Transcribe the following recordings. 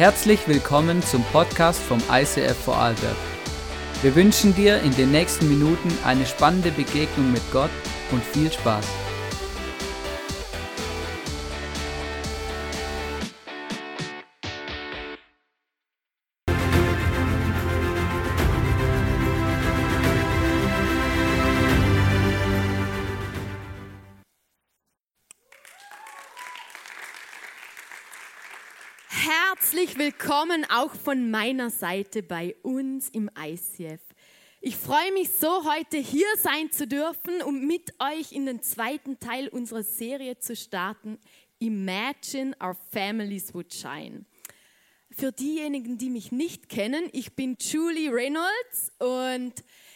Herzlich willkommen zum Podcast vom ICF Vorarlberg. Wir wünschen dir in den nächsten Minuten eine spannende Begegnung mit Gott und viel Spaß. Willkommen auch von meiner Seite bei uns im ICF. Ich freue mich so, heute hier sein zu dürfen, um mit euch in den zweiten Teil unserer Serie zu starten. Imagine our families would shine. Für diejenigen, die mich nicht kennen, ich bin Julie Reynolds und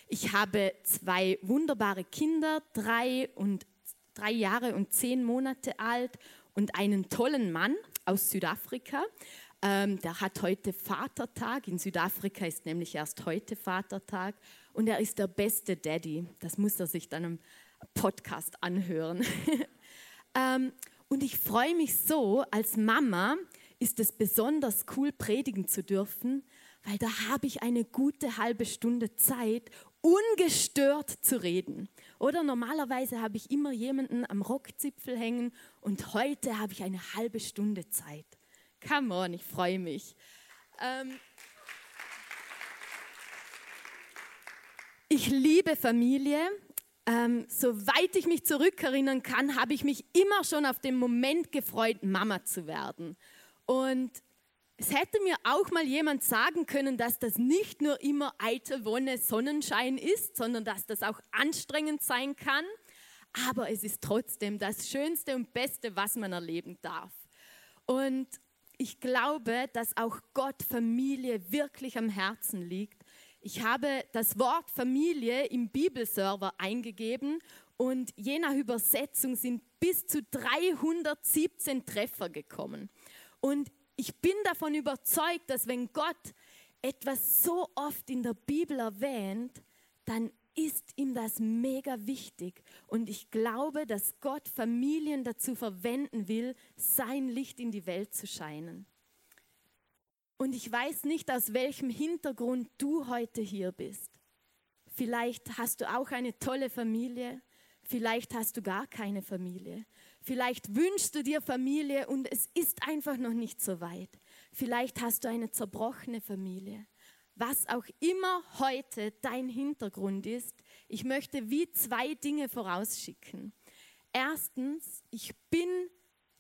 ich habe zwei wunderbare Kinder, drei und drei Jahre und zehn Monate alt und einen tollen Mann aus Südafrika. Ähm, der hat heute Vatertag. In Südafrika ist nämlich erst heute Vatertag. Und er ist der beste Daddy. Das muss er sich dann im Podcast anhören. ähm, und ich freue mich so, als Mama ist es besonders cool, predigen zu dürfen, weil da habe ich eine gute halbe Stunde Zeit, ungestört zu reden. Oder normalerweise habe ich immer jemanden am Rockzipfel hängen und heute habe ich eine halbe Stunde Zeit. Come on, ich freue mich. Ähm ich liebe Familie. Ähm, soweit ich mich zurückerinnern kann, habe ich mich immer schon auf den Moment gefreut, Mama zu werden. Und es hätte mir auch mal jemand sagen können, dass das nicht nur immer alte Wonne Sonnenschein ist, sondern dass das auch anstrengend sein kann. Aber es ist trotzdem das Schönste und Beste, was man erleben darf. Und ich glaube, dass auch Gott Familie wirklich am Herzen liegt. Ich habe das Wort Familie im Bibelserver eingegeben und je nach Übersetzung sind bis zu 317 Treffer gekommen. Und ich bin davon überzeugt, dass wenn Gott etwas so oft in der Bibel erwähnt, dann ist ihm das mega wichtig. Und ich glaube, dass Gott Familien dazu verwenden will, sein Licht in die Welt zu scheinen. Und ich weiß nicht, aus welchem Hintergrund du heute hier bist. Vielleicht hast du auch eine tolle Familie, vielleicht hast du gar keine Familie. Vielleicht wünschst du dir Familie und es ist einfach noch nicht so weit. Vielleicht hast du eine zerbrochene Familie was auch immer heute dein Hintergrund ist, ich möchte wie zwei Dinge vorausschicken. Erstens, ich bin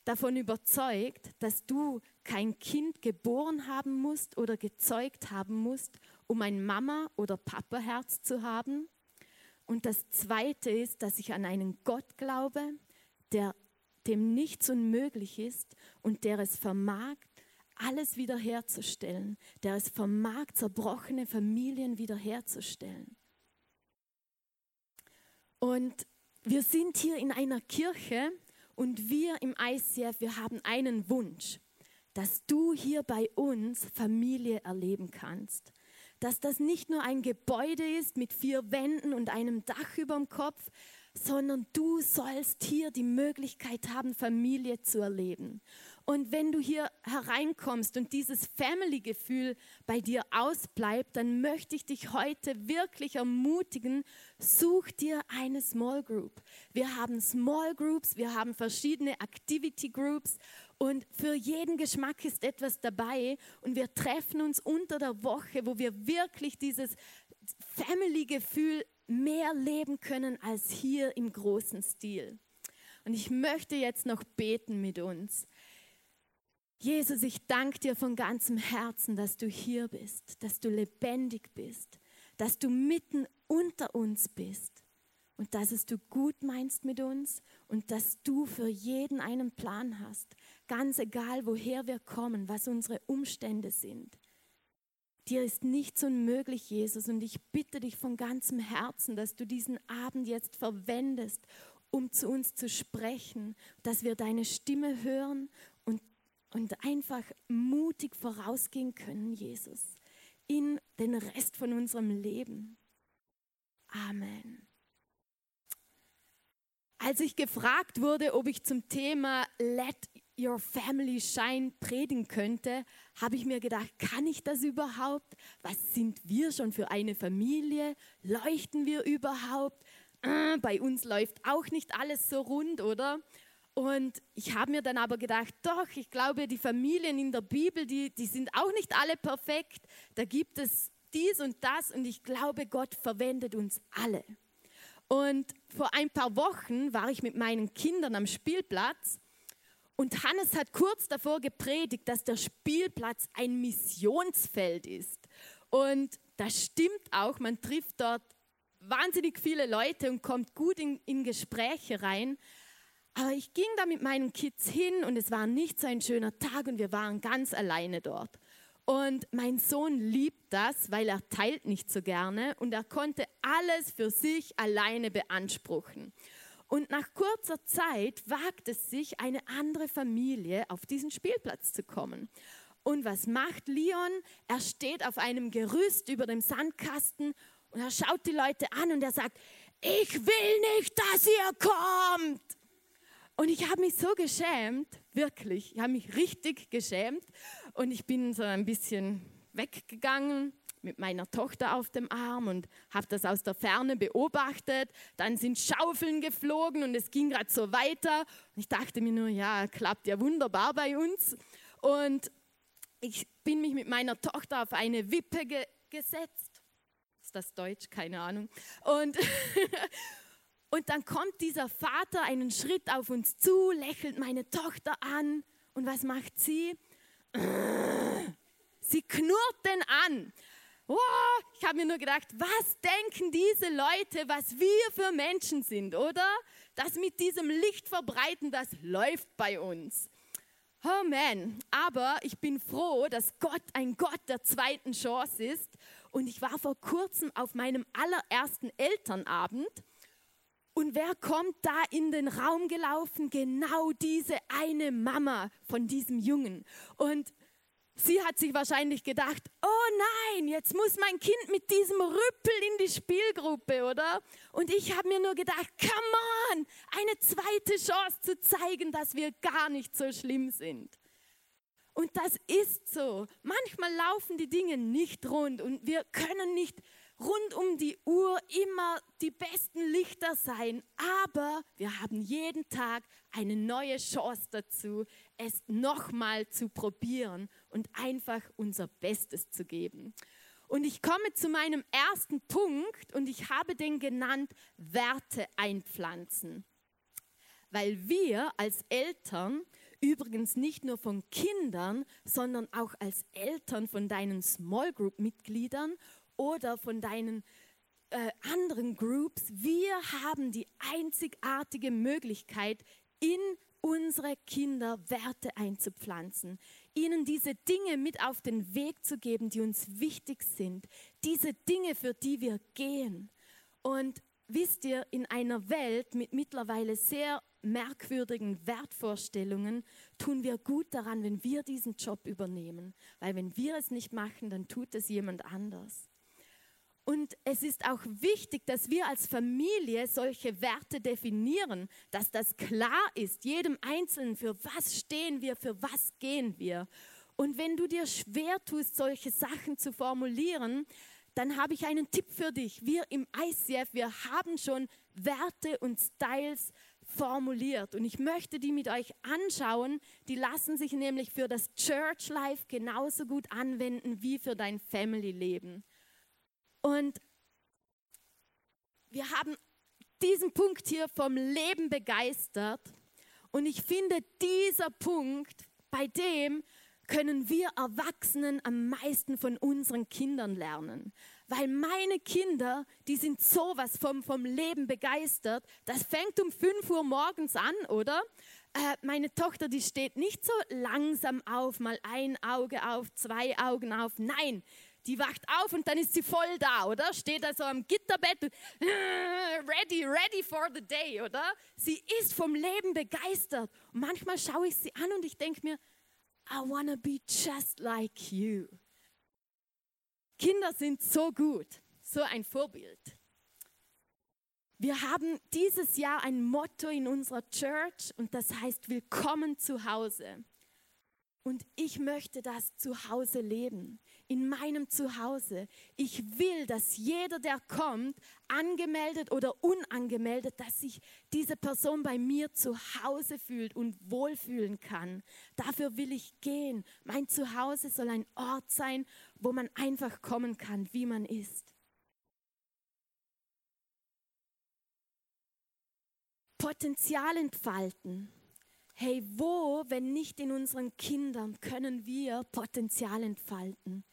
davon überzeugt, dass du kein Kind geboren haben musst oder gezeugt haben musst, um ein Mama- oder Papa-Herz zu haben. Und das Zweite ist, dass ich an einen Gott glaube, der dem nichts unmöglich ist und der es vermag, alles wiederherzustellen, der es vermag, zerbrochene Familien wiederherzustellen. Und wir sind hier in einer Kirche und wir im ICF, wir haben einen Wunsch, dass du hier bei uns Familie erleben kannst. Dass das nicht nur ein Gebäude ist mit vier Wänden und einem Dach über dem Kopf, sondern du sollst hier die Möglichkeit haben, Familie zu erleben. Und wenn du hier hereinkommst und dieses Family-Gefühl bei dir ausbleibt, dann möchte ich dich heute wirklich ermutigen, such dir eine Small Group. Wir haben Small Groups, wir haben verschiedene Activity Groups und für jeden Geschmack ist etwas dabei und wir treffen uns unter der Woche, wo wir wirklich dieses Family-Gefühl mehr leben können als hier im großen Stil. Und ich möchte jetzt noch beten mit uns. Jesus, ich danke dir von ganzem Herzen, dass du hier bist, dass du lebendig bist, dass du mitten unter uns bist und dass es du gut meinst mit uns und dass du für jeden einen Plan hast, ganz egal, woher wir kommen, was unsere Umstände sind. Dir ist nichts unmöglich, Jesus, und ich bitte dich von ganzem Herzen, dass du diesen Abend jetzt verwendest, um zu uns zu sprechen, dass wir deine Stimme hören und einfach mutig vorausgehen können, Jesus, in den Rest von unserem Leben. Amen. Als ich gefragt wurde, ob ich zum Thema Let Your Family Shine predigen könnte, habe ich mir gedacht, kann ich das überhaupt? Was sind wir schon für eine Familie? Leuchten wir überhaupt? Äh, bei uns läuft auch nicht alles so rund, oder? Und ich habe mir dann aber gedacht, doch, ich glaube, die Familien in der Bibel, die, die sind auch nicht alle perfekt. Da gibt es dies und das und ich glaube, Gott verwendet uns alle. Und vor ein paar Wochen war ich mit meinen Kindern am Spielplatz und Hannes hat kurz davor gepredigt, dass der Spielplatz ein Missionsfeld ist. Und das stimmt auch, man trifft dort wahnsinnig viele Leute und kommt gut in, in Gespräche rein. Aber ich ging da mit meinen Kids hin und es war nicht so ein schöner Tag und wir waren ganz alleine dort. Und mein Sohn liebt das, weil er teilt nicht so gerne und er konnte alles für sich alleine beanspruchen. Und nach kurzer Zeit wagt es sich, eine andere Familie auf diesen Spielplatz zu kommen. Und was macht Leon? Er steht auf einem Gerüst über dem Sandkasten und er schaut die Leute an und er sagt, ich will nicht, dass ihr kommt. Und ich habe mich so geschämt, wirklich, ich habe mich richtig geschämt. Und ich bin so ein bisschen weggegangen mit meiner Tochter auf dem Arm und habe das aus der Ferne beobachtet. Dann sind Schaufeln geflogen und es ging gerade so weiter. Und ich dachte mir nur, ja, klappt ja wunderbar bei uns. Und ich bin mich mit meiner Tochter auf eine Wippe ge gesetzt. Ist das Deutsch? Keine Ahnung. Und Und dann kommt dieser Vater einen Schritt auf uns zu, lächelt meine Tochter an. Und was macht sie? Sie knurrt den an. Oh, ich habe mir nur gedacht, was denken diese Leute, was wir für Menschen sind, oder? Das mit diesem Licht verbreiten, das läuft bei uns. Oh man, aber ich bin froh, dass Gott ein Gott der zweiten Chance ist. Und ich war vor kurzem auf meinem allerersten Elternabend und wer kommt da in den Raum gelaufen? Genau diese eine Mama von diesem Jungen. Und sie hat sich wahrscheinlich gedacht, oh nein, jetzt muss mein Kind mit diesem Rüppel in die Spielgruppe, oder? Und ich habe mir nur gedacht, come on, eine zweite Chance zu zeigen, dass wir gar nicht so schlimm sind. Und das ist so. Manchmal laufen die Dinge nicht rund und wir können nicht rund um die Uhr immer die besten Lichter sein, aber wir haben jeden Tag eine neue Chance dazu, es nochmal zu probieren und einfach unser Bestes zu geben. Und ich komme zu meinem ersten Punkt und ich habe den genannt Werte einpflanzen. Weil wir als Eltern übrigens nicht nur von Kindern, sondern auch als Eltern von deinen Small Group Mitgliedern oder von deinen äh, anderen Groups. Wir haben die einzigartige Möglichkeit, in unsere Kinder Werte einzupflanzen, ihnen diese Dinge mit auf den Weg zu geben, die uns wichtig sind, diese Dinge, für die wir gehen. Und wisst ihr, in einer Welt mit mittlerweile sehr merkwürdigen Wertvorstellungen tun wir gut daran, wenn wir diesen Job übernehmen, weil wenn wir es nicht machen, dann tut es jemand anders. Und es ist auch wichtig, dass wir als Familie solche Werte definieren, dass das klar ist, jedem Einzelnen, für was stehen wir, für was gehen wir. Und wenn du dir schwer tust, solche Sachen zu formulieren, dann habe ich einen Tipp für dich. Wir im ICF, wir haben schon Werte und Styles formuliert und ich möchte die mit euch anschauen. Die lassen sich nämlich für das Church Life genauso gut anwenden wie für dein Family Leben. Und wir haben diesen Punkt hier vom Leben begeistert. Und ich finde, dieser Punkt, bei dem können wir Erwachsenen am meisten von unseren Kindern lernen. Weil meine Kinder, die sind sowas vom, vom Leben begeistert. Das fängt um 5 Uhr morgens an, oder? Äh, meine Tochter, die steht nicht so langsam auf, mal ein Auge auf, zwei Augen auf. Nein, die wacht auf und dann ist sie voll da, oder? Steht also am Gitterbett, ready, ready for the day, oder? Sie ist vom Leben begeistert. Und manchmal schaue ich sie an und ich denke mir, I wanna be just like you. Kinder sind so gut, so ein Vorbild. Wir haben dieses Jahr ein Motto in unserer Church und das heißt Willkommen zu Hause. Und ich möchte das zu Hause leben, in meinem Zuhause. Ich will, dass jeder, der kommt, angemeldet oder unangemeldet, dass sich diese Person bei mir zu Hause fühlt und wohlfühlen kann. Dafür will ich gehen. Mein Zuhause soll ein Ort sein, wo man einfach kommen kann, wie man ist. Potenzial entfalten. Hey, wo, wenn nicht in unseren Kindern, können wir Potenzial entfalten?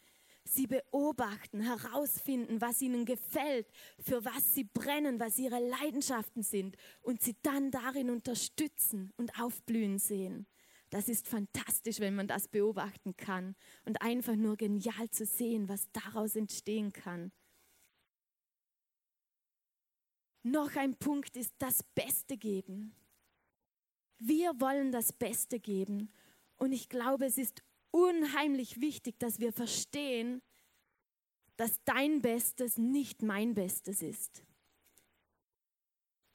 Sie beobachten, herausfinden, was ihnen gefällt, für was sie brennen, was ihre Leidenschaften sind und sie dann darin unterstützen und aufblühen sehen. Das ist fantastisch, wenn man das beobachten kann und einfach nur genial zu sehen, was daraus entstehen kann. Noch ein Punkt ist das Beste geben. Wir wollen das Beste geben. Und ich glaube, es ist unheimlich wichtig, dass wir verstehen, dass dein Bestes nicht mein Bestes ist.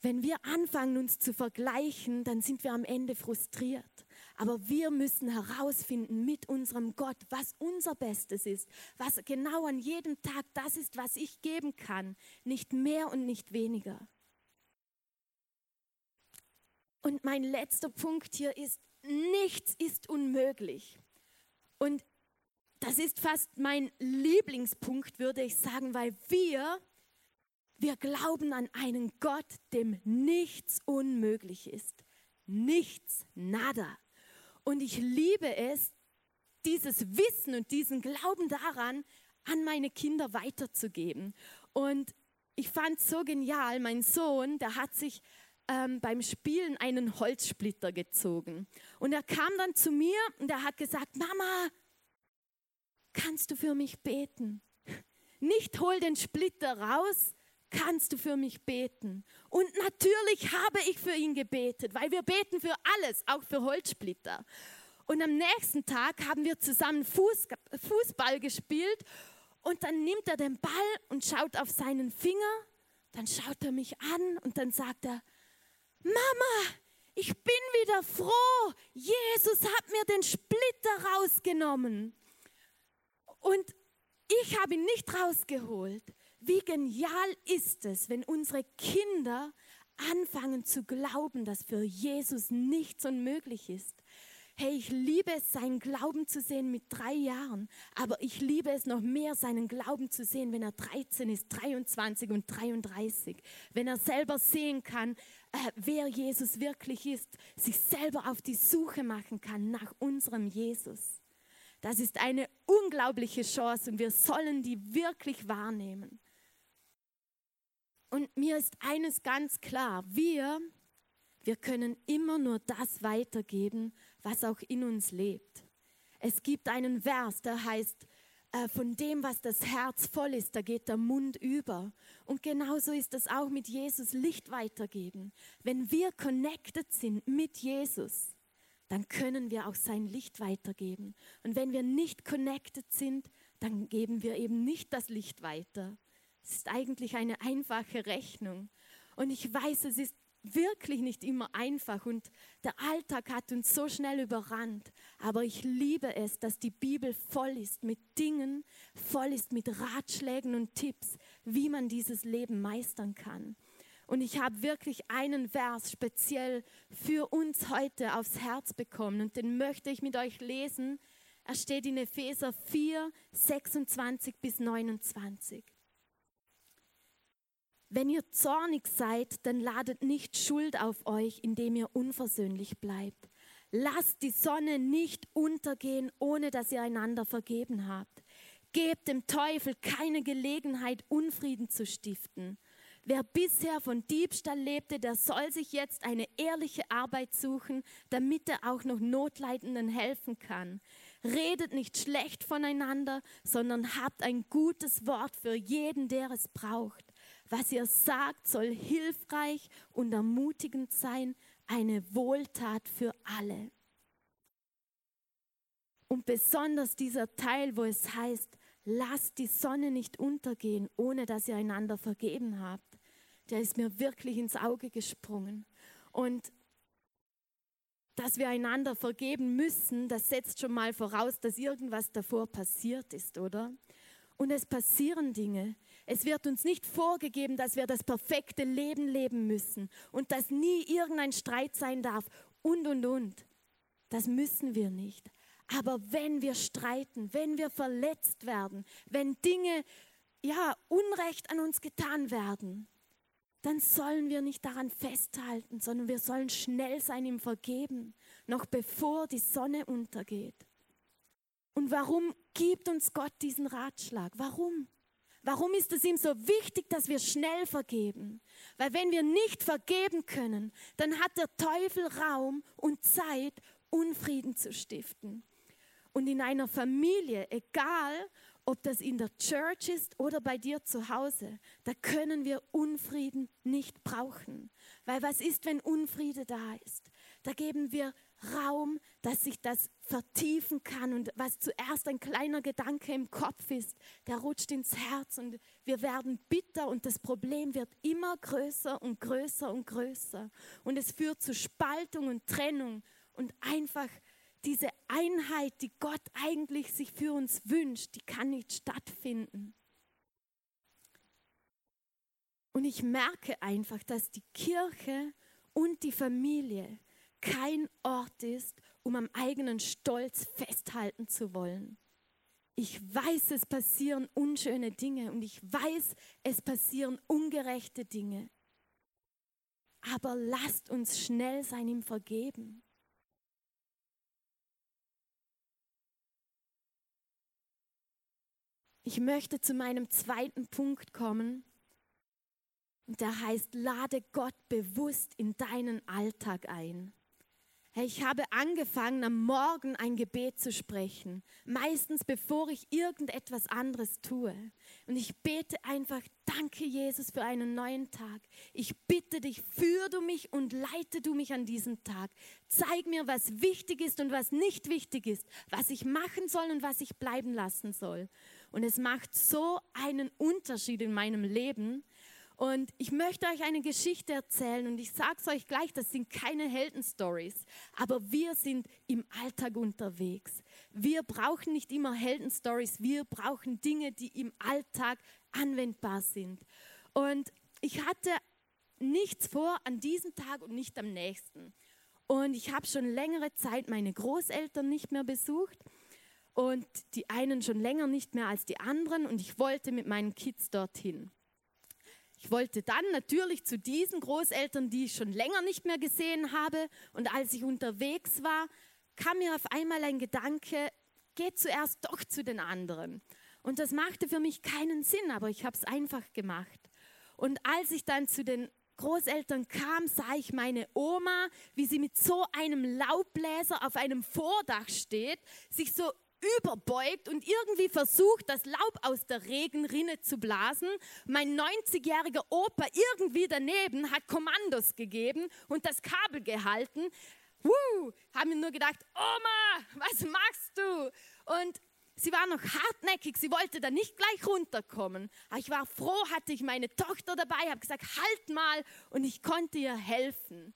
Wenn wir anfangen, uns zu vergleichen, dann sind wir am Ende frustriert. Aber wir müssen herausfinden mit unserem Gott, was unser Bestes ist, was genau an jedem Tag das ist, was ich geben kann, nicht mehr und nicht weniger. Und mein letzter Punkt hier ist, nichts ist unmöglich. Und das ist fast mein Lieblingspunkt, würde ich sagen, weil wir, wir glauben an einen Gott, dem nichts unmöglich ist. Nichts, nada. Und ich liebe es, dieses Wissen und diesen Glauben daran an meine Kinder weiterzugeben. Und ich fand es so genial, mein Sohn, der hat sich ähm, beim Spielen einen Holzsplitter gezogen. Und er kam dann zu mir und er hat gesagt, Mama, kannst du für mich beten? Nicht hol den Splitter raus, kannst du für mich beten? Und natürlich habe ich für ihn gebetet, weil wir beten für alles, auch für Holzsplitter. Und am nächsten Tag haben wir zusammen Fuß, Fußball gespielt und dann nimmt er den Ball und schaut auf seinen Finger, dann schaut er mich an und dann sagt er, Mama, ich bin wieder froh, Jesus hat mir den Splitter rausgenommen. Und ich habe ihn nicht rausgeholt. Wie genial ist es, wenn unsere Kinder anfangen zu glauben, dass für Jesus nichts unmöglich ist. Hey, ich liebe es, seinen Glauben zu sehen mit drei Jahren, aber ich liebe es noch mehr, seinen Glauben zu sehen, wenn er 13 ist, 23 und 33. Wenn er selber sehen kann, äh, wer Jesus wirklich ist, sich selber auf die Suche machen kann nach unserem Jesus. Das ist eine unglaubliche Chance und wir sollen die wirklich wahrnehmen. Und mir ist eines ganz klar, wir, wir können immer nur das weitergeben, was auch in uns lebt. Es gibt einen Vers, der heißt, von dem, was das Herz voll ist, da geht der Mund über. Und genauso ist es auch mit Jesus Licht weitergeben. Wenn wir connected sind mit Jesus, dann können wir auch sein Licht weitergeben. Und wenn wir nicht connected sind, dann geben wir eben nicht das Licht weiter. Es ist eigentlich eine einfache Rechnung. Und ich weiß, es ist wirklich nicht immer einfach und der Alltag hat uns so schnell überrannt. Aber ich liebe es, dass die Bibel voll ist mit Dingen, voll ist mit Ratschlägen und Tipps, wie man dieses Leben meistern kann. Und ich habe wirklich einen Vers speziell für uns heute aufs Herz bekommen und den möchte ich mit euch lesen. Er steht in Epheser 4, 26 bis 29. Wenn ihr zornig seid, dann ladet nicht Schuld auf euch, indem ihr unversöhnlich bleibt. Lasst die Sonne nicht untergehen, ohne dass ihr einander vergeben habt. Gebt dem Teufel keine Gelegenheit, Unfrieden zu stiften. Wer bisher von Diebstahl lebte, der soll sich jetzt eine ehrliche Arbeit suchen, damit er auch noch Notleidenden helfen kann. Redet nicht schlecht voneinander, sondern habt ein gutes Wort für jeden, der es braucht. Was ihr sagt, soll hilfreich und ermutigend sein, eine Wohltat für alle. Und besonders dieser Teil, wo es heißt, lasst die Sonne nicht untergehen, ohne dass ihr einander vergeben habt. der ist mir wirklich ins Auge gesprungen. Und dass wir einander vergeben müssen, das setzt schon mal voraus, dass irgendwas davor passiert ist, oder? Und es passieren Dinge. Es wird uns nicht vorgegeben, dass wir das perfekte Leben leben müssen und dass nie irgendein Streit sein darf und, und, und. Das müssen wir nicht. Aber wenn wir streiten, wenn wir verletzt werden, wenn Dinge, ja, Unrecht an uns getan werden, dann sollen wir nicht daran festhalten, sondern wir sollen schnell sein im Vergeben, noch bevor die Sonne untergeht. Und warum gibt uns Gott diesen Ratschlag? Warum? Warum ist es ihm so wichtig, dass wir schnell vergeben? Weil wenn wir nicht vergeben können, dann hat der Teufel Raum und Zeit, Unfrieden zu stiften. Und in einer Familie, egal ob das in der Church ist oder bei dir zu Hause, da können wir Unfrieden nicht brauchen. Weil was ist, wenn Unfriede da ist? Da geben wir Raum, dass sich das vertiefen kann und was zuerst ein kleiner Gedanke im Kopf ist, der rutscht ins Herz und wir werden bitter und das Problem wird immer größer und größer und größer und es führt zu Spaltung und Trennung und einfach diese Einheit, die Gott eigentlich sich für uns wünscht, die kann nicht stattfinden. Und ich merke einfach, dass die Kirche und die Familie kein Ort ist, um am eigenen Stolz festhalten zu wollen. Ich weiß, es passieren unschöne Dinge und ich weiß, es passieren ungerechte Dinge. Aber lasst uns schnell sein im Vergeben. Ich möchte zu meinem zweiten Punkt kommen. Und der heißt, lade Gott bewusst in deinen Alltag ein. Ich habe angefangen, am Morgen ein Gebet zu sprechen, meistens bevor ich irgendetwas anderes tue. Und ich bete einfach, danke Jesus für einen neuen Tag. Ich bitte dich, führe du mich und leite du mich an diesem Tag. Zeig mir, was wichtig ist und was nicht wichtig ist, was ich machen soll und was ich bleiben lassen soll. Und es macht so einen Unterschied in meinem Leben. Und ich möchte euch eine Geschichte erzählen und ich sage es euch gleich, das sind keine Heldenstories, aber wir sind im Alltag unterwegs. Wir brauchen nicht immer Heldenstories, wir brauchen Dinge, die im Alltag anwendbar sind. Und ich hatte nichts vor an diesem Tag und nicht am nächsten. Und ich habe schon längere Zeit meine Großeltern nicht mehr besucht und die einen schon länger nicht mehr als die anderen und ich wollte mit meinen Kids dorthin. Ich wollte dann natürlich zu diesen Großeltern, die ich schon länger nicht mehr gesehen habe und als ich unterwegs war, kam mir auf einmal ein Gedanke, geh zuerst doch zu den anderen. Und das machte für mich keinen Sinn, aber ich habe es einfach gemacht. Und als ich dann zu den Großeltern kam, sah ich meine Oma, wie sie mit so einem Laubbläser auf einem Vordach steht, sich so überbeugt und irgendwie versucht, das Laub aus der Regenrinne zu blasen. Mein 90-jähriger Opa irgendwie daneben hat Kommandos gegeben und das Kabel gehalten. Wuh, haben mir nur gedacht, Oma, was machst du? Und sie war noch hartnäckig, sie wollte da nicht gleich runterkommen. Aber ich war froh, hatte ich meine Tochter dabei, habe gesagt, halt mal und ich konnte ihr helfen.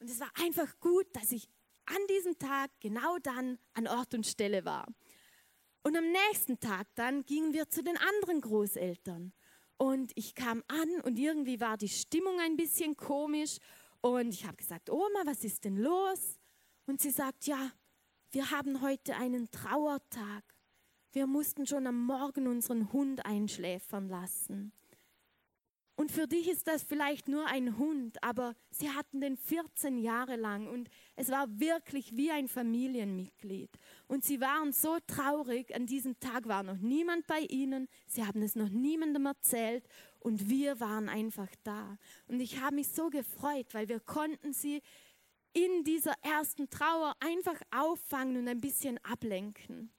Und es war einfach gut, dass ich an diesem Tag genau dann an Ort und Stelle war. Und am nächsten Tag dann gingen wir zu den anderen Großeltern. Und ich kam an und irgendwie war die Stimmung ein bisschen komisch. Und ich habe gesagt, Oma, was ist denn los? Und sie sagt, ja, wir haben heute einen Trauertag. Wir mussten schon am Morgen unseren Hund einschläfern lassen. Und für dich ist das vielleicht nur ein Hund, aber sie hatten den 14 Jahre lang und es war wirklich wie ein Familienmitglied. Und sie waren so traurig, an diesem Tag war noch niemand bei ihnen, sie haben es noch niemandem erzählt und wir waren einfach da. Und ich habe mich so gefreut, weil wir konnten sie in dieser ersten Trauer einfach auffangen und ein bisschen ablenken.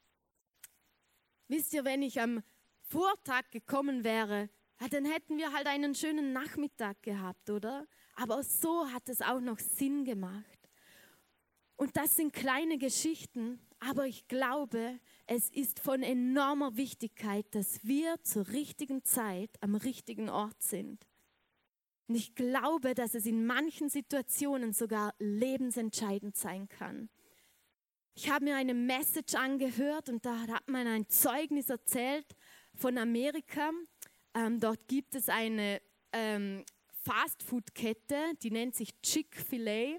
Wisst ihr, wenn ich am Vortag gekommen wäre, ja, dann hätten wir halt einen schönen Nachmittag gehabt, oder? Aber so hat es auch noch Sinn gemacht. Und das sind kleine Geschichten, aber ich glaube, es ist von enormer Wichtigkeit, dass wir zur richtigen Zeit am richtigen Ort sind. Und ich glaube, dass es in manchen Situationen sogar lebensentscheidend sein kann. Ich habe mir eine Message angehört und da hat man ein Zeugnis erzählt von Amerika. Ähm, dort gibt es eine ähm, Fastfood-Kette, die nennt sich Chick-fil-A.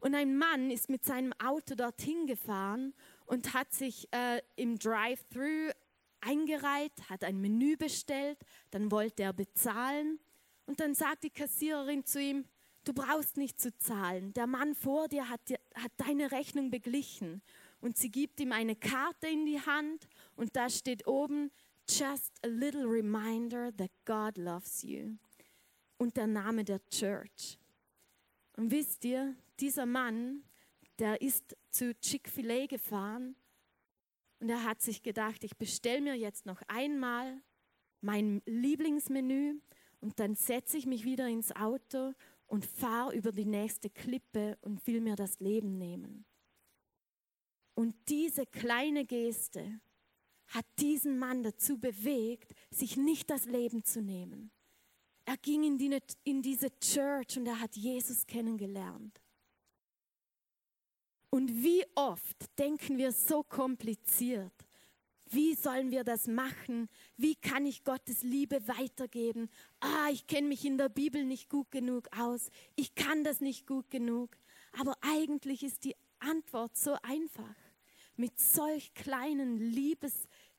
Und ein Mann ist mit seinem Auto dorthin gefahren und hat sich äh, im Drive-Thru eingereiht, hat ein Menü bestellt, dann wollte er bezahlen. Und dann sagt die Kassiererin zu ihm, du brauchst nicht zu zahlen, der Mann vor dir hat, hat deine Rechnung beglichen. Und sie gibt ihm eine Karte in die Hand und da steht oben, just a little reminder that God loves you und der Name der Church. Und wisst ihr, dieser Mann, der ist zu Chick-fil-A gefahren und er hat sich gedacht, ich bestelle mir jetzt noch einmal mein Lieblingsmenü und dann setze ich mich wieder ins Auto und fahre über die nächste Klippe und will mir das Leben nehmen. Und diese kleine Geste hat diesen Mann dazu bewegt, sich nicht das Leben zu nehmen. Er ging in, die, in diese Church und er hat Jesus kennengelernt. Und wie oft denken wir so kompliziert, wie sollen wir das machen? Wie kann ich Gottes Liebe weitergeben? Ah, ich kenne mich in der Bibel nicht gut genug aus. Ich kann das nicht gut genug. Aber eigentlich ist die Antwort so einfach. Mit solch kleinen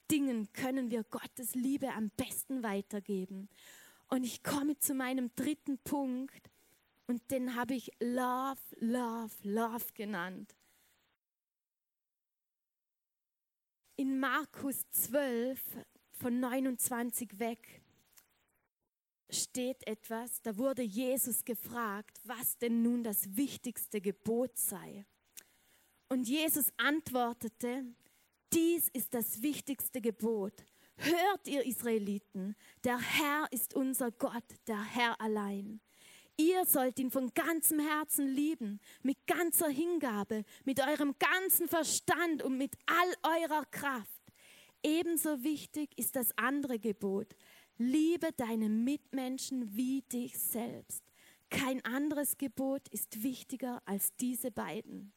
Liebesdingen können wir Gottes Liebe am besten weitergeben. Und ich komme zu meinem dritten Punkt und den habe ich Love, Love, Love genannt. in Markus 12 von 29 weg steht etwas, da wurde Jesus gefragt, was denn nun das wichtigste Gebot sei. Und Jesus antwortete, dies ist das wichtigste Gebot. Hört ihr Israeliten, der Herr ist unser Gott, der Herr allein. Ihr sollt ihn von ganzem Herzen lieben, mit ganzer Hingabe, mit eurem ganzen Verstand und mit all eurer Kraft. Ebenso wichtig ist das andere Gebot. Liebe deine Mitmenschen wie dich selbst. Kein anderes Gebot ist wichtiger als diese beiden.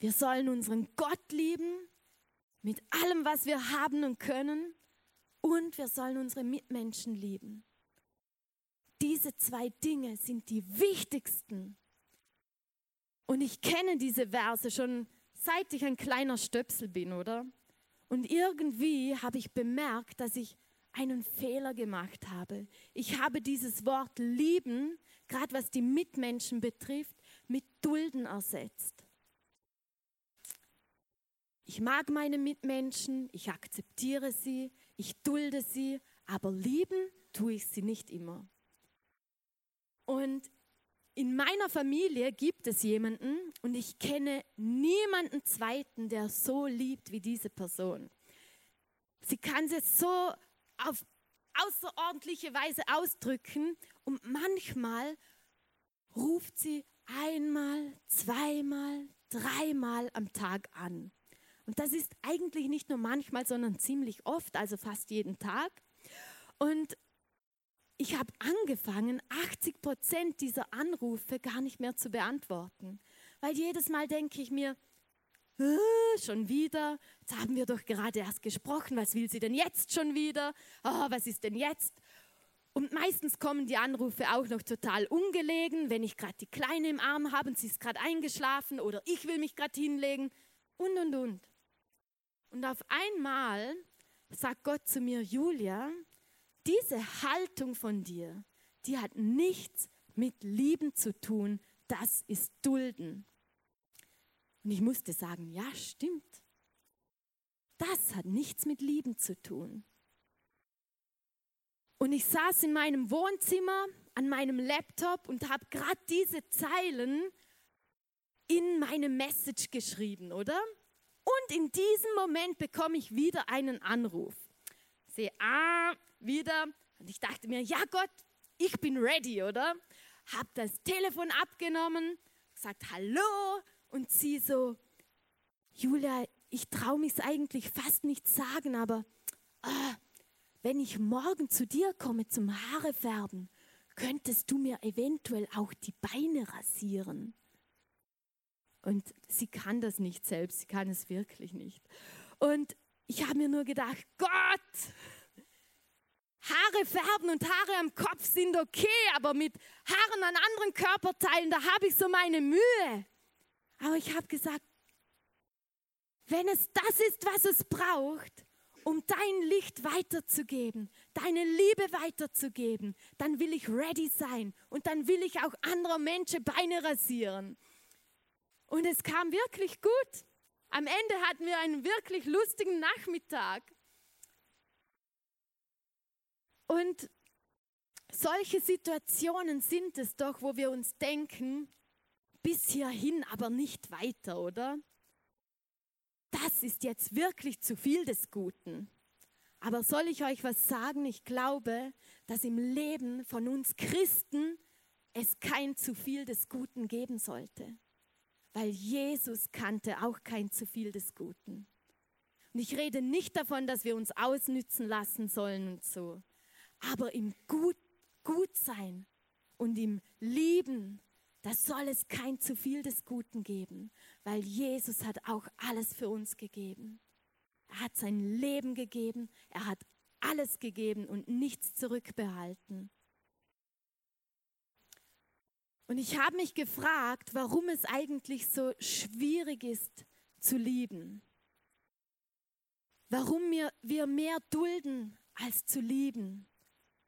Wir sollen unseren Gott lieben mit allem, was wir haben und können. Und wir sollen unsere Mitmenschen lieben. Diese zwei Dinge sind die wichtigsten. Und ich kenne diese Verse schon seit ich ein kleiner Stöpsel bin, oder? Und irgendwie habe ich bemerkt, dass ich einen Fehler gemacht habe. Ich habe dieses Wort lieben, gerade was die Mitmenschen betrifft, mit dulden ersetzt. Ich mag meine Mitmenschen, ich akzeptiere sie, ich dulde sie, aber lieben tue ich sie nicht immer. Und in meiner Familie gibt es jemanden und ich kenne niemanden zweiten, der so liebt wie diese Person. Sie kann es so auf außerordentliche Weise ausdrücken und manchmal ruft sie einmal, zweimal, dreimal am Tag an. Und das ist eigentlich nicht nur manchmal, sondern ziemlich oft, also fast jeden Tag. Und ich habe angefangen, 80 Prozent dieser Anrufe gar nicht mehr zu beantworten. Weil jedes Mal denke ich mir, schon wieder, jetzt haben wir doch gerade erst gesprochen, was will sie denn jetzt schon wieder? Oh, was ist denn jetzt? Und meistens kommen die Anrufe auch noch total ungelegen, wenn ich gerade die Kleine im Arm habe und sie ist gerade eingeschlafen oder ich will mich gerade hinlegen und und und. Und auf einmal sagt Gott zu mir, Julia, diese Haltung von dir, die hat nichts mit Lieben zu tun, das ist Dulden. Und ich musste sagen, ja, stimmt. Das hat nichts mit Lieben zu tun. Und ich saß in meinem Wohnzimmer an meinem Laptop und habe gerade diese Zeilen in meine Message geschrieben, oder? Und in diesem Moment bekomme ich wieder einen Anruf. Sehe, ah, wieder. Und ich dachte mir, ja Gott, ich bin ready, oder? Hab das Telefon abgenommen, gesagt Hallo und sie so, Julia, ich traue mich eigentlich fast nicht sagen, aber ah, wenn ich morgen zu dir komme zum Haare färben, könntest du mir eventuell auch die Beine rasieren? Und sie kann das nicht selbst, sie kann es wirklich nicht. Und ich habe mir nur gedacht, Gott, Haare färben und Haare am Kopf sind okay, aber mit Haaren an anderen Körperteilen, da habe ich so meine Mühe. Aber ich habe gesagt, wenn es das ist, was es braucht, um dein Licht weiterzugeben, deine Liebe weiterzugeben, dann will ich ready sein und dann will ich auch anderer Menschen Beine rasieren. Und es kam wirklich gut. Am Ende hatten wir einen wirklich lustigen Nachmittag. Und solche Situationen sind es doch, wo wir uns denken, bis hierhin aber nicht weiter, oder? Das ist jetzt wirklich zu viel des Guten. Aber soll ich euch was sagen? Ich glaube, dass im Leben von uns Christen es kein zu viel des Guten geben sollte weil Jesus kannte auch kein zu viel des Guten. Und ich rede nicht davon, dass wir uns ausnützen lassen sollen und so, aber im Gut, Gutsein und im Lieben, da soll es kein zu viel des Guten geben, weil Jesus hat auch alles für uns gegeben. Er hat sein Leben gegeben, er hat alles gegeben und nichts zurückbehalten. Und ich habe mich gefragt, warum es eigentlich so schwierig ist zu lieben. Warum wir, wir mehr dulden als zu lieben.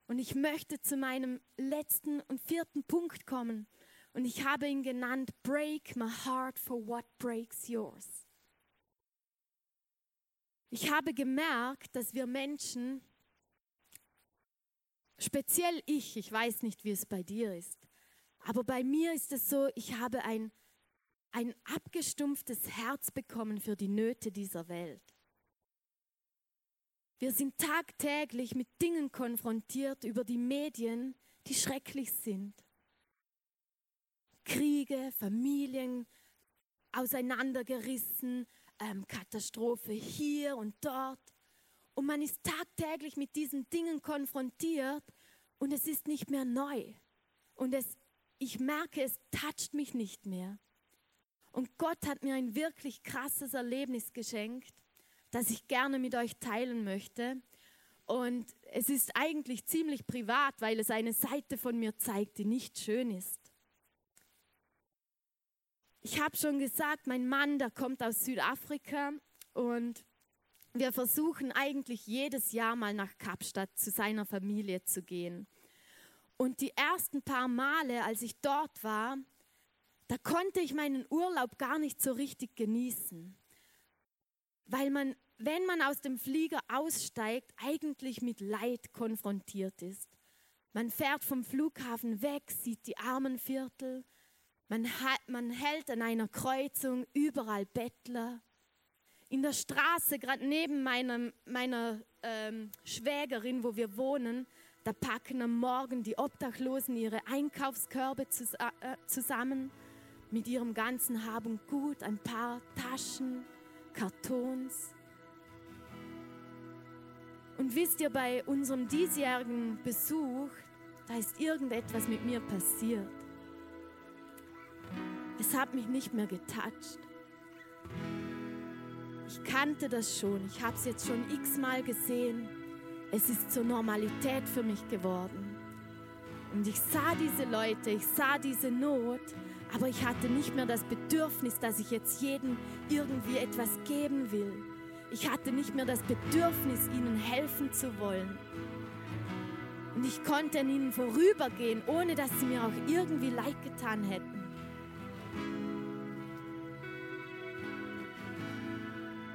Und ich möchte zu meinem letzten und vierten Punkt kommen. Und ich habe ihn genannt, Break my heart for what breaks yours. Ich habe gemerkt, dass wir Menschen, speziell ich, ich weiß nicht, wie es bei dir ist, aber bei mir ist es so, ich habe ein, ein abgestumpftes Herz bekommen für die Nöte dieser Welt. Wir sind tagtäglich mit Dingen konfrontiert über die Medien, die schrecklich sind. Kriege, Familien auseinandergerissen, ähm, Katastrophe hier und dort. Und man ist tagtäglich mit diesen Dingen konfrontiert und es ist nicht mehr neu. Und es ich merke, es toucht mich nicht mehr. Und Gott hat mir ein wirklich krasses Erlebnis geschenkt, das ich gerne mit euch teilen möchte. Und es ist eigentlich ziemlich privat, weil es eine Seite von mir zeigt, die nicht schön ist. Ich habe schon gesagt, mein Mann, der kommt aus Südafrika und wir versuchen eigentlich jedes Jahr mal nach Kapstadt zu seiner Familie zu gehen. Und die ersten paar Male, als ich dort war, da konnte ich meinen Urlaub gar nicht so richtig genießen, weil man, wenn man aus dem Flieger aussteigt, eigentlich mit Leid konfrontiert ist. Man fährt vom Flughafen weg, sieht die Armenviertel, man, man hält an einer Kreuzung überall Bettler. In der Straße, gerade neben meinem, meiner ähm, Schwägerin, wo wir wohnen, da packen am Morgen die Obdachlosen ihre Einkaufskörbe äh, zusammen mit ihrem ganzen Hab und Gut, ein paar Taschen, Kartons. Und wisst ihr, bei unserem diesjährigen Besuch, da ist irgendetwas mit mir passiert. Es hat mich nicht mehr getoucht. Ich kannte das schon, ich habe es jetzt schon x-mal gesehen es ist zur Normalität für mich geworden. Und ich sah diese Leute, ich sah diese Not, aber ich hatte nicht mehr das Bedürfnis, dass ich jetzt jedem irgendwie etwas geben will. Ich hatte nicht mehr das Bedürfnis, ihnen helfen zu wollen. Und ich konnte an ihnen vorübergehen, ohne dass sie mir auch irgendwie leid getan hätten.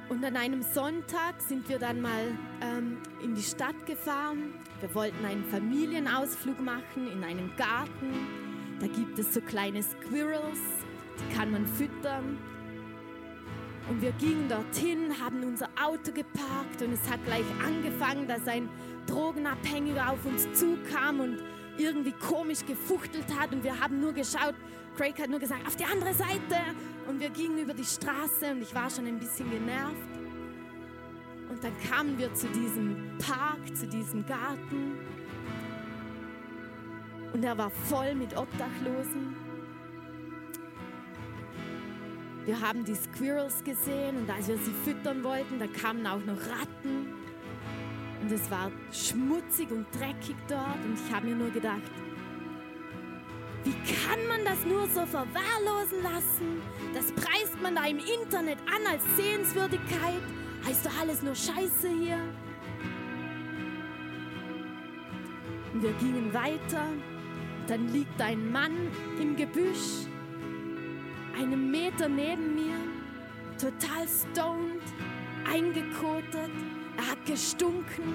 Und an einem Sonntag sind wir dann mal ähm, in die Stadt gefahren. Wir wollten einen Familienausflug machen in einem Garten. Da gibt es so kleine Squirrels, die kann man füttern. Und wir gingen dorthin, haben unser Auto geparkt und es hat gleich angefangen, dass ein Drogenabhängiger auf uns zukam und irgendwie komisch gefuchtelt hat und wir haben nur geschaut. Craig hat nur gesagt, auf die andere Seite. Und wir gingen über die Straße und ich war schon ein bisschen genervt. Und dann kamen wir zu diesem Park, zu diesem Garten. Und er war voll mit Obdachlosen. Wir haben die Squirrels gesehen und als wir sie füttern wollten, da kamen auch noch Ratten. Und es war schmutzig und dreckig dort und ich habe mir nur gedacht, wie kann man das nur so verwahrlosen lassen? Das preist man da im Internet an als Sehenswürdigkeit. Heißt doch alles nur Scheiße hier. Und wir gingen weiter. Dann liegt ein Mann im Gebüsch einen Meter neben mir, total stoned, eingekotet. Er hat gestunken.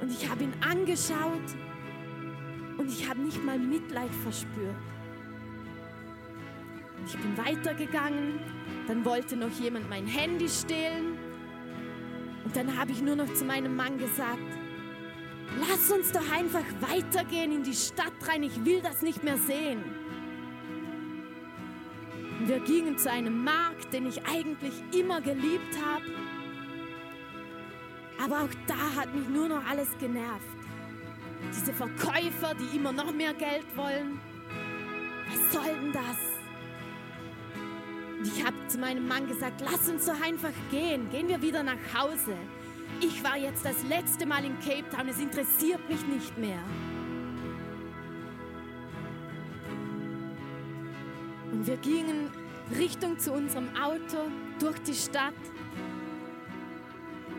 Und ich habe ihn angeschaut und ich habe nicht mal Mitleid verspürt. Ich bin weitergegangen, dann wollte noch jemand mein Handy stehlen und dann habe ich nur noch zu meinem Mann gesagt, lass uns doch einfach weitergehen in die Stadt rein, ich will das nicht mehr sehen. Wir gingen zu einem Markt, den ich eigentlich immer geliebt habe. Aber auch da hat mich nur noch alles genervt. Diese Verkäufer, die immer noch mehr Geld wollen. Was soll denn das? Und ich habe zu meinem Mann gesagt, lass uns doch einfach gehen. Gehen wir wieder nach Hause. Ich war jetzt das letzte Mal in Cape Town. Es interessiert mich nicht mehr. Und wir gingen Richtung zu unserem Auto durch die Stadt,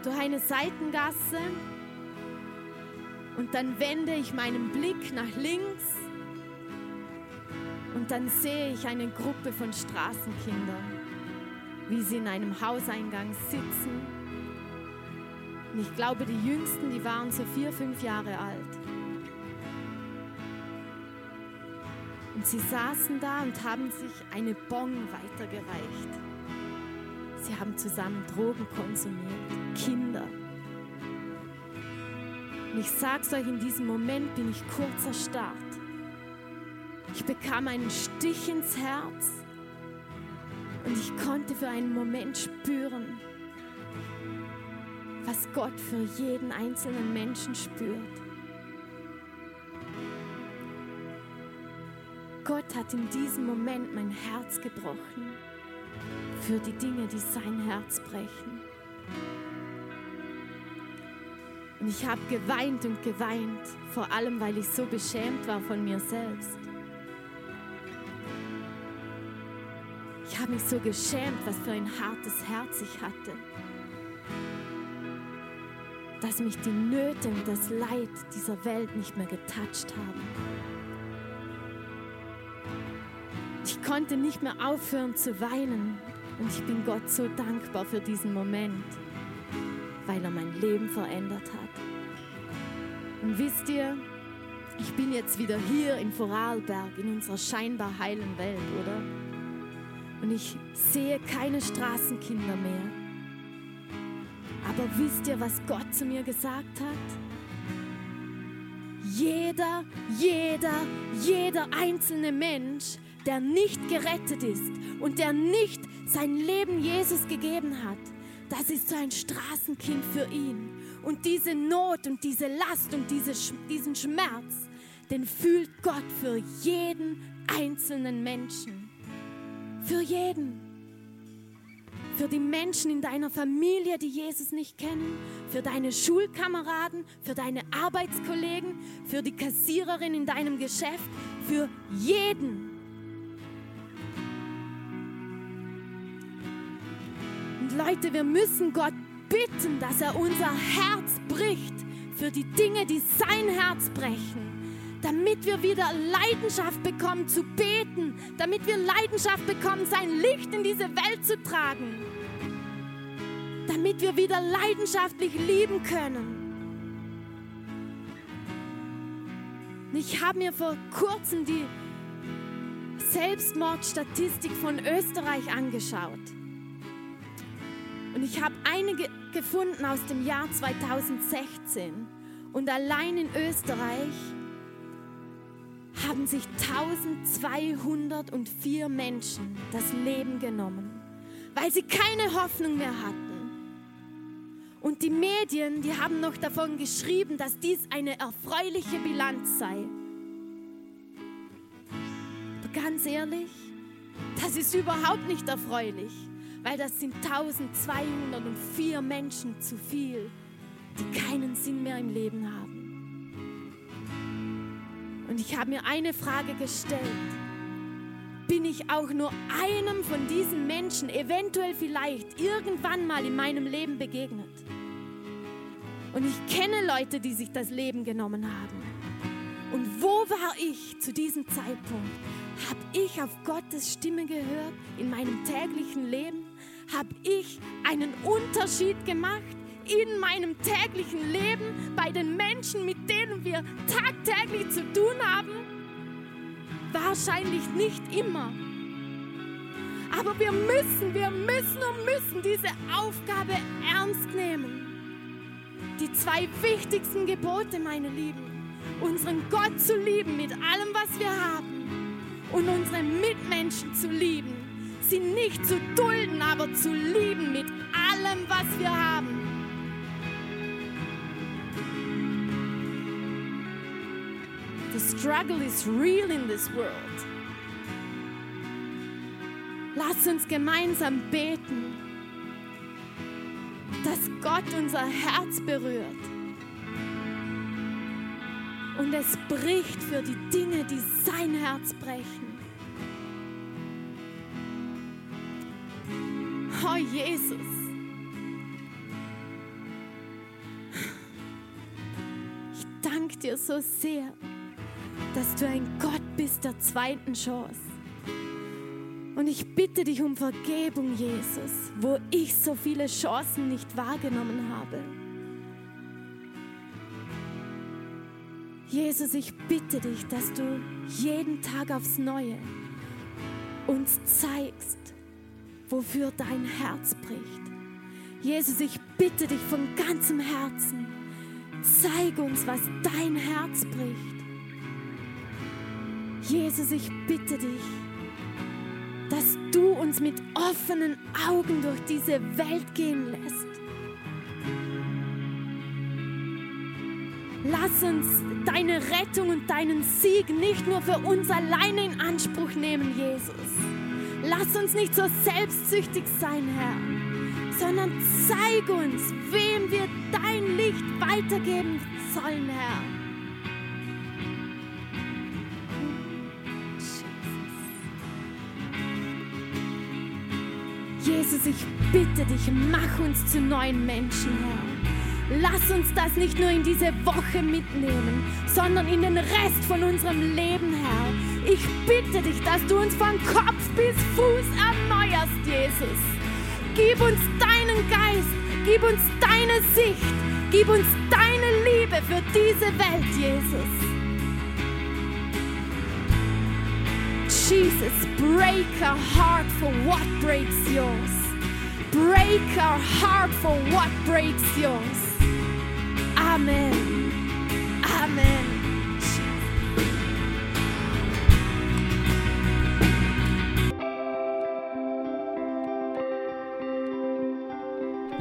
durch eine Seitengasse. Und dann wende ich meinen Blick nach links und dann sehe ich eine Gruppe von Straßenkindern, wie sie in einem Hauseingang sitzen. Und ich glaube, die Jüngsten, die waren so vier, fünf Jahre alt. Und sie saßen da und haben sich eine Bon weitergereicht. Sie haben zusammen Drogen konsumiert, Kinder. Und ich sag's euch, in diesem Moment bin ich kurz erstarrt. Ich bekam einen Stich ins Herz und ich konnte für einen Moment spüren, was Gott für jeden einzelnen Menschen spürt. Gott hat in diesem Moment mein Herz gebrochen für die Dinge, die sein Herz brechen. Und ich habe geweint und geweint, vor allem weil ich so beschämt war von mir selbst. Ich habe mich so geschämt, was für ein hartes Herz ich hatte. Dass mich die Nöte und das Leid dieser Welt nicht mehr getatscht haben. Ich konnte nicht mehr aufhören zu weinen und ich bin Gott so dankbar für diesen Moment, weil er mein Leben verändert hat. Und wisst ihr, ich bin jetzt wieder hier in Vorarlberg, in unserer scheinbar heilen Welt, oder? Und ich sehe keine Straßenkinder mehr. Aber wisst ihr, was Gott zu mir gesagt hat? Jeder, jeder, jeder einzelne Mensch der nicht gerettet ist und der nicht sein Leben Jesus gegeben hat, das ist so ein Straßenkind für ihn. Und diese Not und diese Last und diese, diesen Schmerz, den fühlt Gott für jeden einzelnen Menschen. Für jeden. Für die Menschen in deiner Familie, die Jesus nicht kennen, für deine Schulkameraden, für deine Arbeitskollegen, für die Kassiererin in deinem Geschäft, für jeden. Leute, wir müssen Gott bitten, dass er unser Herz bricht für die Dinge, die sein Herz brechen, damit wir wieder Leidenschaft bekommen zu beten, damit wir Leidenschaft bekommen, sein Licht in diese Welt zu tragen, damit wir wieder leidenschaftlich lieben können. Ich habe mir vor kurzem die Selbstmordstatistik von Österreich angeschaut. Und ich habe einige gefunden aus dem Jahr 2016. Und allein in Österreich haben sich 1204 Menschen das Leben genommen, weil sie keine Hoffnung mehr hatten. Und die Medien, die haben noch davon geschrieben, dass dies eine erfreuliche Bilanz sei. Aber ganz ehrlich, das ist überhaupt nicht erfreulich, weil das sind 1204 Menschen zu viel, die keinen Sinn mehr im Leben haben. Und ich habe mir eine Frage gestellt. Bin ich auch nur einem von diesen Menschen eventuell vielleicht irgendwann mal in meinem Leben begegnet? Und ich kenne Leute, die sich das Leben genommen haben. Und wo war ich zu diesem Zeitpunkt? Habe ich auf Gottes Stimme gehört in meinem täglichen Leben? Habe ich einen Unterschied gemacht in meinem täglichen Leben bei den Menschen, mit denen wir tagtäglich zu tun haben? Wahrscheinlich nicht immer. Aber wir müssen, wir müssen und müssen diese Aufgabe ernst nehmen. Die zwei wichtigsten Gebote, meine Lieben. Unseren Gott zu lieben mit allem, was wir haben. Und unsere Mitmenschen zu lieben. Sie nicht zu dulden, aber zu lieben mit allem, was wir haben. The struggle is real in this world. Lass uns gemeinsam beten, dass Gott unser Herz berührt und es bricht für die Dinge, die sein Herz brechen. Oh Jesus. Ich danke dir so sehr dass du ein Gott bist der zweiten Chance. Und ich bitte dich um Vergebung, Jesus, wo ich so viele Chancen nicht wahrgenommen habe. Jesus, ich bitte dich, dass du jeden Tag aufs Neue uns zeigst, wofür dein Herz bricht. Jesus, ich bitte dich von ganzem Herzen, zeig uns, was dein Herz bricht. Jesus, ich bitte dich, dass du uns mit offenen Augen durch diese Welt gehen lässt. Lass uns deine Rettung und deinen Sieg nicht nur für uns alleine in Anspruch nehmen, Jesus. Lass uns nicht so selbstsüchtig sein, Herr, sondern zeig uns, wem wir dein Licht weitergeben sollen, Herr. Jesus, ich bitte dich, mach uns zu neuen Menschen, Herr. Lass uns das nicht nur in diese Woche mitnehmen, sondern in den Rest von unserem Leben, Herr. Ich bitte dich, dass du uns von Kopf bis Fuß erneuerst, Jesus. Gib uns deinen Geist, gib uns deine Sicht, gib uns deine Liebe für diese Welt, Jesus. Jesus, break our heart for what breaks yours. Break our heart for what breaks yours. Amen. Amen.